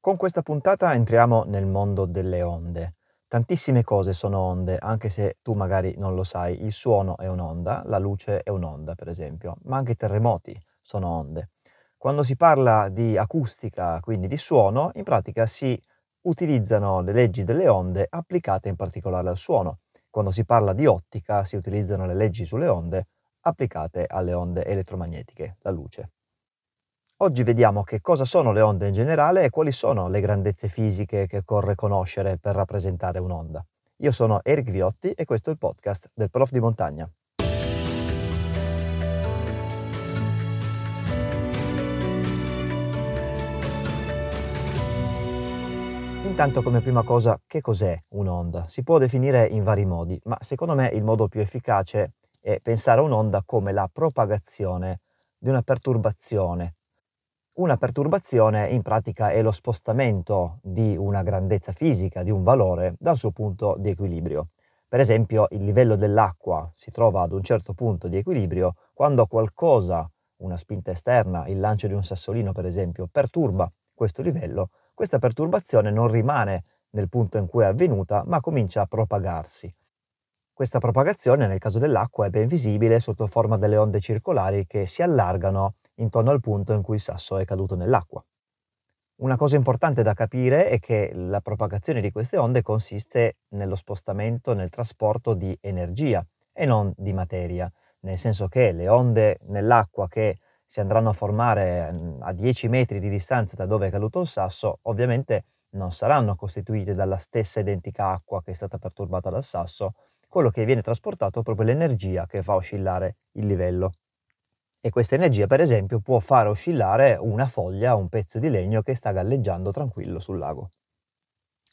Con questa puntata entriamo nel mondo delle onde. Tantissime cose sono onde, anche se tu magari non lo sai. Il suono è un'onda, la luce è un'onda, per esempio, ma anche i terremoti sono onde. Quando si parla di acustica, quindi di suono, in pratica si utilizzano le leggi delle onde applicate in particolare al suono. Quando si parla di ottica si utilizzano le leggi sulle onde applicate alle onde elettromagnetiche, la luce. Oggi vediamo che cosa sono le onde in generale e quali sono le grandezze fisiche che occorre conoscere per rappresentare un'onda. Io sono Eric Viotti e questo è il podcast del Prof di Montagna. Intanto come prima cosa, che cos'è un'onda? Si può definire in vari modi, ma secondo me il modo più efficace è pensare a un'onda come la propagazione di una perturbazione una perturbazione in pratica è lo spostamento di una grandezza fisica, di un valore, dal suo punto di equilibrio. Per esempio, il livello dell'acqua si trova ad un certo punto di equilibrio quando qualcosa, una spinta esterna, il lancio di un sassolino per esempio, perturba questo livello, questa perturbazione non rimane nel punto in cui è avvenuta, ma comincia a propagarsi. Questa propagazione, nel caso dell'acqua, è ben visibile sotto forma delle onde circolari che si allargano intorno al punto in cui il sasso è caduto nell'acqua. Una cosa importante da capire è che la propagazione di queste onde consiste nello spostamento, nel trasporto di energia e non di materia, nel senso che le onde nell'acqua che si andranno a formare mm, a 10 metri di distanza da dove è caduto il sasso, ovviamente non saranno costituite dalla stessa identica acqua che è stata perturbata dal sasso, quello che viene trasportato è proprio l'energia che fa oscillare il livello e questa energia, per esempio, può fare oscillare una foglia o un pezzo di legno che sta galleggiando tranquillo sul lago.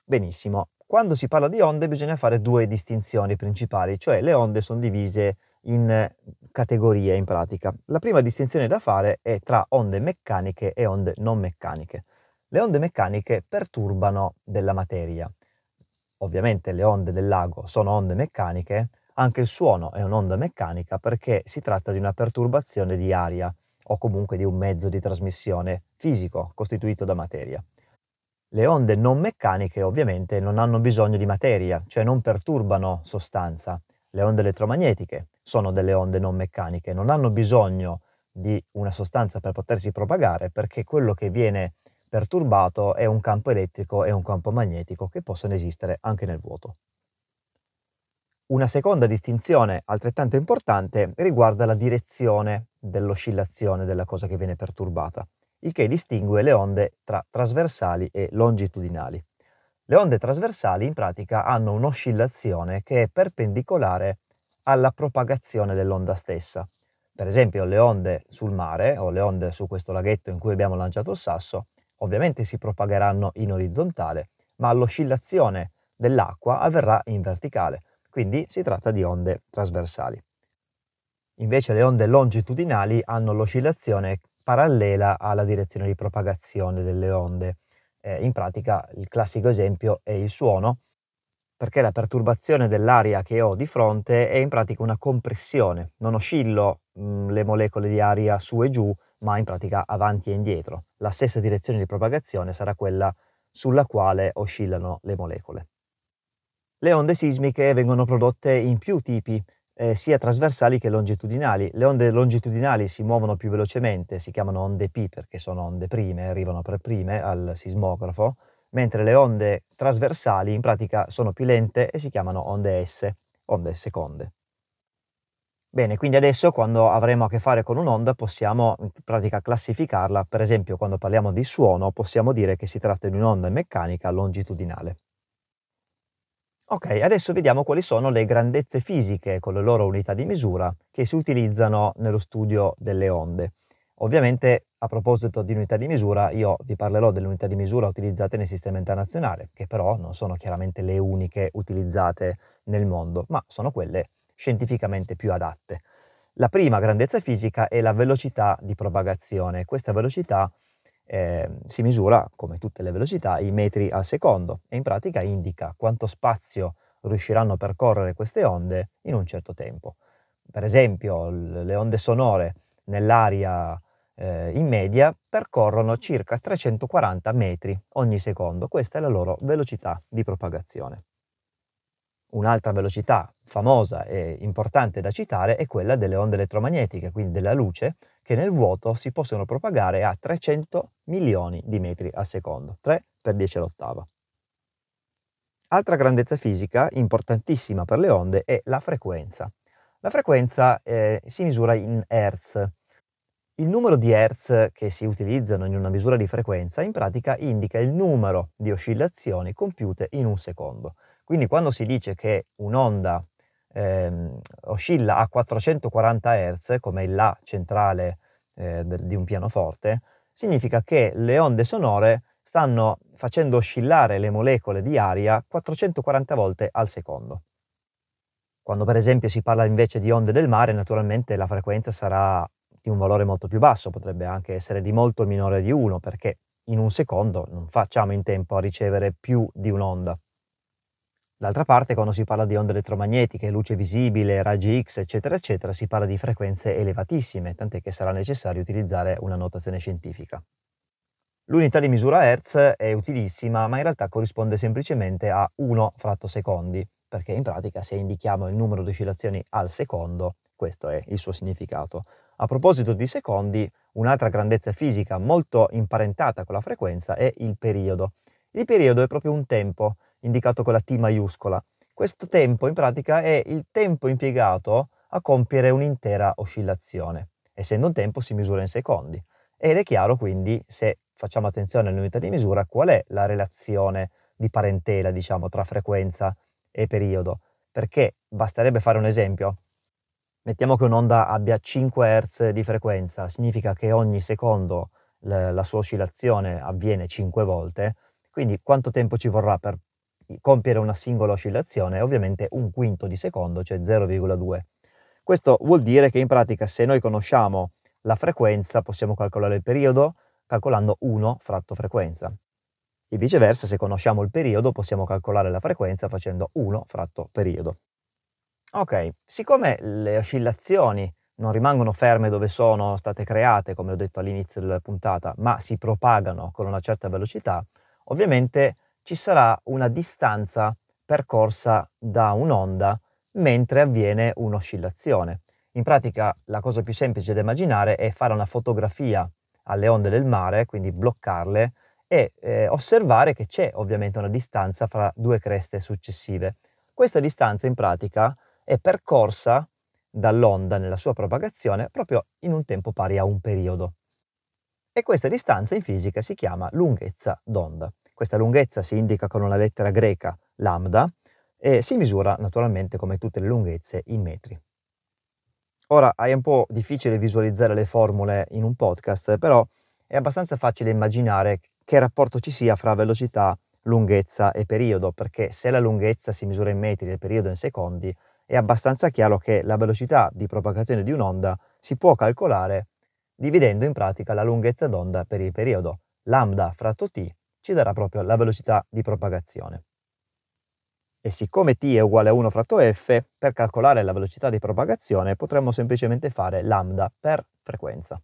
Benissimo, quando si parla di onde bisogna fare due distinzioni principali, cioè le onde sono divise in categorie in pratica. La prima distinzione da fare è tra onde meccaniche e onde non meccaniche. Le onde meccaniche perturbano della materia. Ovviamente le onde del lago sono onde meccaniche, anche il suono è un'onda meccanica perché si tratta di una perturbazione di aria o comunque di un mezzo di trasmissione fisico costituito da materia. Le onde non meccaniche ovviamente non hanno bisogno di materia, cioè non perturbano sostanza. Le onde elettromagnetiche sono delle onde non meccaniche, non hanno bisogno di una sostanza per potersi propagare perché quello che viene perturbato è un campo elettrico e un campo magnetico che possono esistere anche nel vuoto. Una seconda distinzione altrettanto importante riguarda la direzione dell'oscillazione della cosa che viene perturbata, il che distingue le onde tra trasversali e longitudinali. Le onde trasversali in pratica hanno un'oscillazione che è perpendicolare alla propagazione dell'onda stessa. Per esempio le onde sul mare o le onde su questo laghetto in cui abbiamo lanciato il sasso ovviamente si propagheranno in orizzontale, ma l'oscillazione dell'acqua avverrà in verticale quindi si tratta di onde trasversali. Invece le onde longitudinali hanno l'oscillazione parallela alla direzione di propagazione delle onde. Eh, in pratica il classico esempio è il suono, perché la perturbazione dell'aria che ho di fronte è in pratica una compressione. Non oscillo mh, mm, le molecole di aria su e giù, ma in pratica avanti e indietro. La stessa direzione di propagazione sarà quella sulla quale oscillano le molecole. Le onde sismiche vengono prodotte in più tipi, eh, sia trasversali che longitudinali. Le onde longitudinali si muovono più velocemente, si chiamano onde P perché sono onde prime, arrivano per prime al sismografo, mentre le onde trasversali in pratica sono più lente e si chiamano onde S, onde seconde. Bene, quindi adesso quando avremo a che fare con un'onda possiamo in pratica classificarla, per esempio quando parliamo di suono possiamo dire che si tratta di un'onda meccanica longitudinale. Ok, adesso vediamo quali sono le grandezze fisiche con le loro unità di misura che si utilizzano nello studio delle onde. Ovviamente a proposito di unità di misura io vi parlerò delle unità di misura utilizzate nel sistema internazionale, che però non sono chiaramente le uniche utilizzate nel mondo, ma sono quelle scientificamente più adatte. La prima grandezza fisica è la velocità di propagazione. Questa velocità eh, si misura, come tutte le velocità, in metri al secondo e in pratica indica quanto spazio riusciranno a percorrere queste onde in un certo tempo. Per esempio, le onde sonore nell'aria eh, in media percorrono circa 340 metri ogni secondo. Questa è la loro velocità di propagazione. Un'altra velocità famosa e importante da citare è quella delle onde elettromagnetiche, quindi della luce, che nel vuoto si possono propagare a 300 milioni di metri al secondo, 3 per 10 all'ottava. Altra grandezza fisica importantissima per le onde è la frequenza. La frequenza eh, si misura in Hertz. Il numero di Hertz che si utilizzano in una misura di frequenza in pratica indica il numero di oscillazioni compiute in un secondo. Quindi quando si dice che un'onda ehm, oscilla a 440 Hz, come il La centrale eh, di un pianoforte, significa che le onde sonore stanno facendo oscillare le molecole di aria 440 volte al secondo. Quando per esempio si parla invece di onde del mare, naturalmente la frequenza sarà di un valore molto più basso, potrebbe anche essere di molto minore di 1, perché in un secondo non facciamo in tempo a ricevere più di un'onda. D'altra parte, quando si parla di onde elettromagnetiche, luce visibile, raggi X, eccetera, eccetera, si parla di frequenze elevatissime, tant'è che sarà necessario utilizzare una notazione scientifica. L'unità di misura Hertz è utilissima, ma in realtà corrisponde semplicemente a 1 fratto secondi, perché in pratica se indichiamo il numero di oscillazioni al secondo, questo è il suo significato. A proposito di secondi, un'altra grandezza fisica molto imparentata con la frequenza è il periodo. Il periodo è proprio un tempo, indicato con la T maiuscola. Questo tempo in pratica è il tempo impiegato a compiere un'intera oscillazione. Essendo un tempo si misura in secondi. Ed è chiaro quindi, se facciamo attenzione all'unità di misura, qual è la relazione di parentela, diciamo, tra frequenza e periodo. Perché basterebbe fare un esempio. Mettiamo che un'onda abbia 5 Hz di frequenza, significa che ogni secondo la sua oscillazione avviene 5 volte, quindi quanto tempo ci vorrà per compiere una singola oscillazione è ovviamente un quinto di secondo, cioè 0,2. Questo vuol dire che in pratica se noi conosciamo la frequenza possiamo calcolare il periodo calcolando 1 fratto frequenza. E viceversa, se conosciamo il periodo possiamo calcolare la frequenza facendo 1 fratto periodo. Ok, siccome le oscillazioni non rimangono ferme dove sono state create, come ho detto all'inizio della puntata, ma si propagano con una certa velocità, ovviamente ci sarà una distanza percorsa da un'onda mentre avviene un'oscillazione. In pratica la cosa più semplice da immaginare è fare una fotografia alle onde del mare, quindi bloccarle e eh, osservare che c'è ovviamente una distanza fra due creste successive. Questa distanza in pratica è percorsa dall'onda nella sua propagazione proprio in un tempo pari a un periodo. E questa distanza in fisica si chiama lunghezza d'onda. Questa lunghezza si indica con una lettera greca lambda e si misura naturalmente come tutte le lunghezze in metri. Ora è un po' difficile visualizzare le formule in un podcast, però è abbastanza facile immaginare che rapporto ci sia fra velocità, lunghezza e periodo, perché se la lunghezza si misura in metri e il periodo in secondi, è abbastanza chiaro che la velocità di propagazione di un'onda si può calcolare dividendo in pratica la lunghezza d'onda per il periodo. Lambda fratto t ci darà proprio la velocità di propagazione. E siccome t è uguale a 1 fratto f, per calcolare la velocità di propagazione potremmo semplicemente fare lambda per frequenza.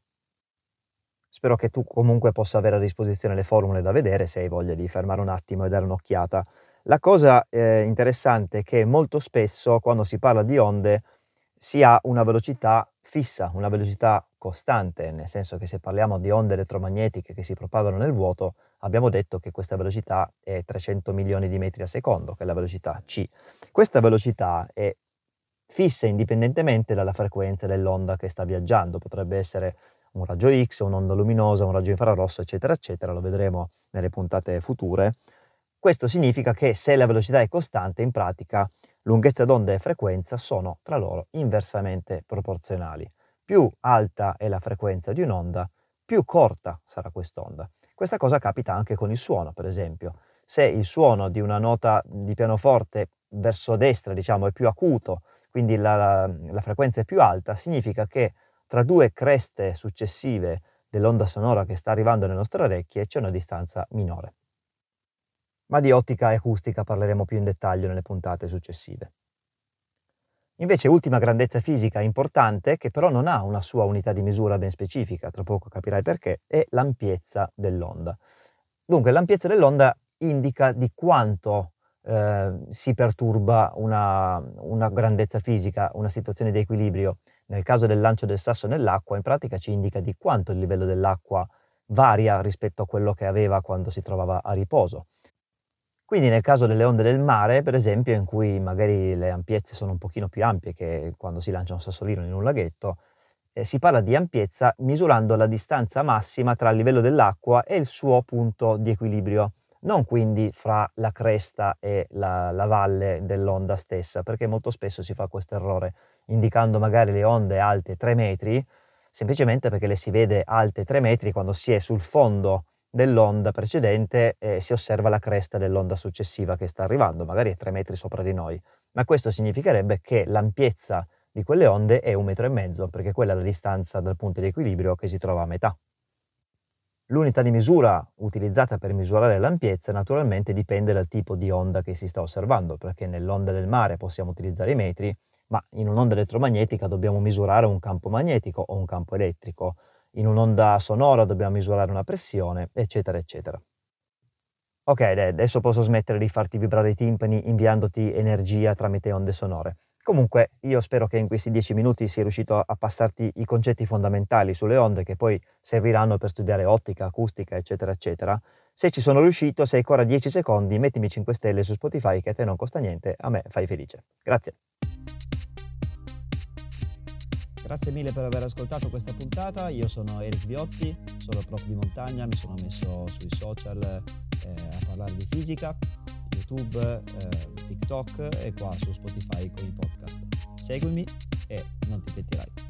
Spero che tu comunque possa avere a disposizione le formule da vedere se hai voglia di fermare un attimo e dare un'occhiata. La cosa eh, interessante è che molto spesso quando si parla di onde si ha una velocità fissa, una velocità costante, nel senso che se parliamo di onde elettromagnetiche che si propagano nel vuoto, abbiamo detto che questa velocità è 300 milioni di metri al secondo, che è la velocità c. Questa velocità è fissa indipendentemente dalla frequenza dell'onda che sta viaggiando, potrebbe essere un raggio X, un'onda luminosa, un raggio infrarosso, eccetera, eccetera, lo vedremo nelle puntate future. Questo significa che se la velocità è costante, in pratica lunghezza d'onda e frequenza sono tra loro inversamente proporzionali. Più alta è la frequenza di un'onda, più corta sarà quest'onda. Questa cosa capita anche con il suono, per esempio. Se il suono di una nota di pianoforte verso destra, diciamo, è più acuto, quindi la, la, frequenza è più alta, significa che tra due creste successive dell'onda sonora che sta arrivando nelle nostre orecchie c'è una distanza minore. Ma di ottica e acustica parleremo più in dettaglio nelle puntate successive. Invece ultima grandezza fisica importante, che però non ha una sua unità di misura ben specifica, tra poco capirai perché, è l'ampiezza dell'onda. Dunque l'ampiezza dell'onda indica di quanto eh, si perturba una, una grandezza fisica, una situazione di equilibrio. Nel caso del lancio del sasso nell'acqua, in pratica ci indica di quanto il livello dell'acqua varia rispetto a quello che aveva quando si trovava a riposo. Quindi nel caso delle onde del mare, per esempio, in cui magari le ampiezze sono un pochino più ampie che quando si lancia un sassolino in un laghetto, eh, si parla di ampiezza misurando la distanza massima tra il livello dell'acqua e il suo punto di equilibrio, non quindi fra la cresta e la, la valle dell'onda stessa, perché molto spesso si fa questo errore, indicando magari le onde alte 3 metri, semplicemente perché le si vede alte 3 metri quando si è sul fondo dell'onda precedente eh, si osserva la cresta dell'onda successiva che sta arrivando, magari a 3 metri sopra di noi, ma questo significherebbe che l'ampiezza di quelle onde è un metro e mezzo, perché quella è la distanza dal punto di equilibrio che si trova a metà. L'unità di misura utilizzata per misurare l'ampiezza naturalmente dipende dal tipo di onda che si sta osservando, perché nell'onda del mare possiamo utilizzare i metri, ma in un'onda elettromagnetica dobbiamo misurare un campo magnetico o un campo elettrico, in un'onda sonora dobbiamo misurare una pressione, eccetera, eccetera. Ok, adesso posso smettere di farti vibrare i timpani inviandoti energia tramite onde sonore. Comunque, io spero che in questi dieci minuti sia riuscito a passarti i concetti fondamentali sulle onde che poi serviranno per studiare ottica, acustica, eccetera, eccetera. Se ci sono riuscito, se hai ancora 10 secondi, mettimi 5 stelle su Spotify che a te non costa niente, a me fai felice. Grazie. Grazie mille per aver ascoltato questa puntata, io sono Eric Biotti, sono prof di montagna, mi sono messo sui social eh, a parlare di fisica, YouTube, eh, TikTok e qua su Spotify con i podcast. Seguimi e non ti pentirai.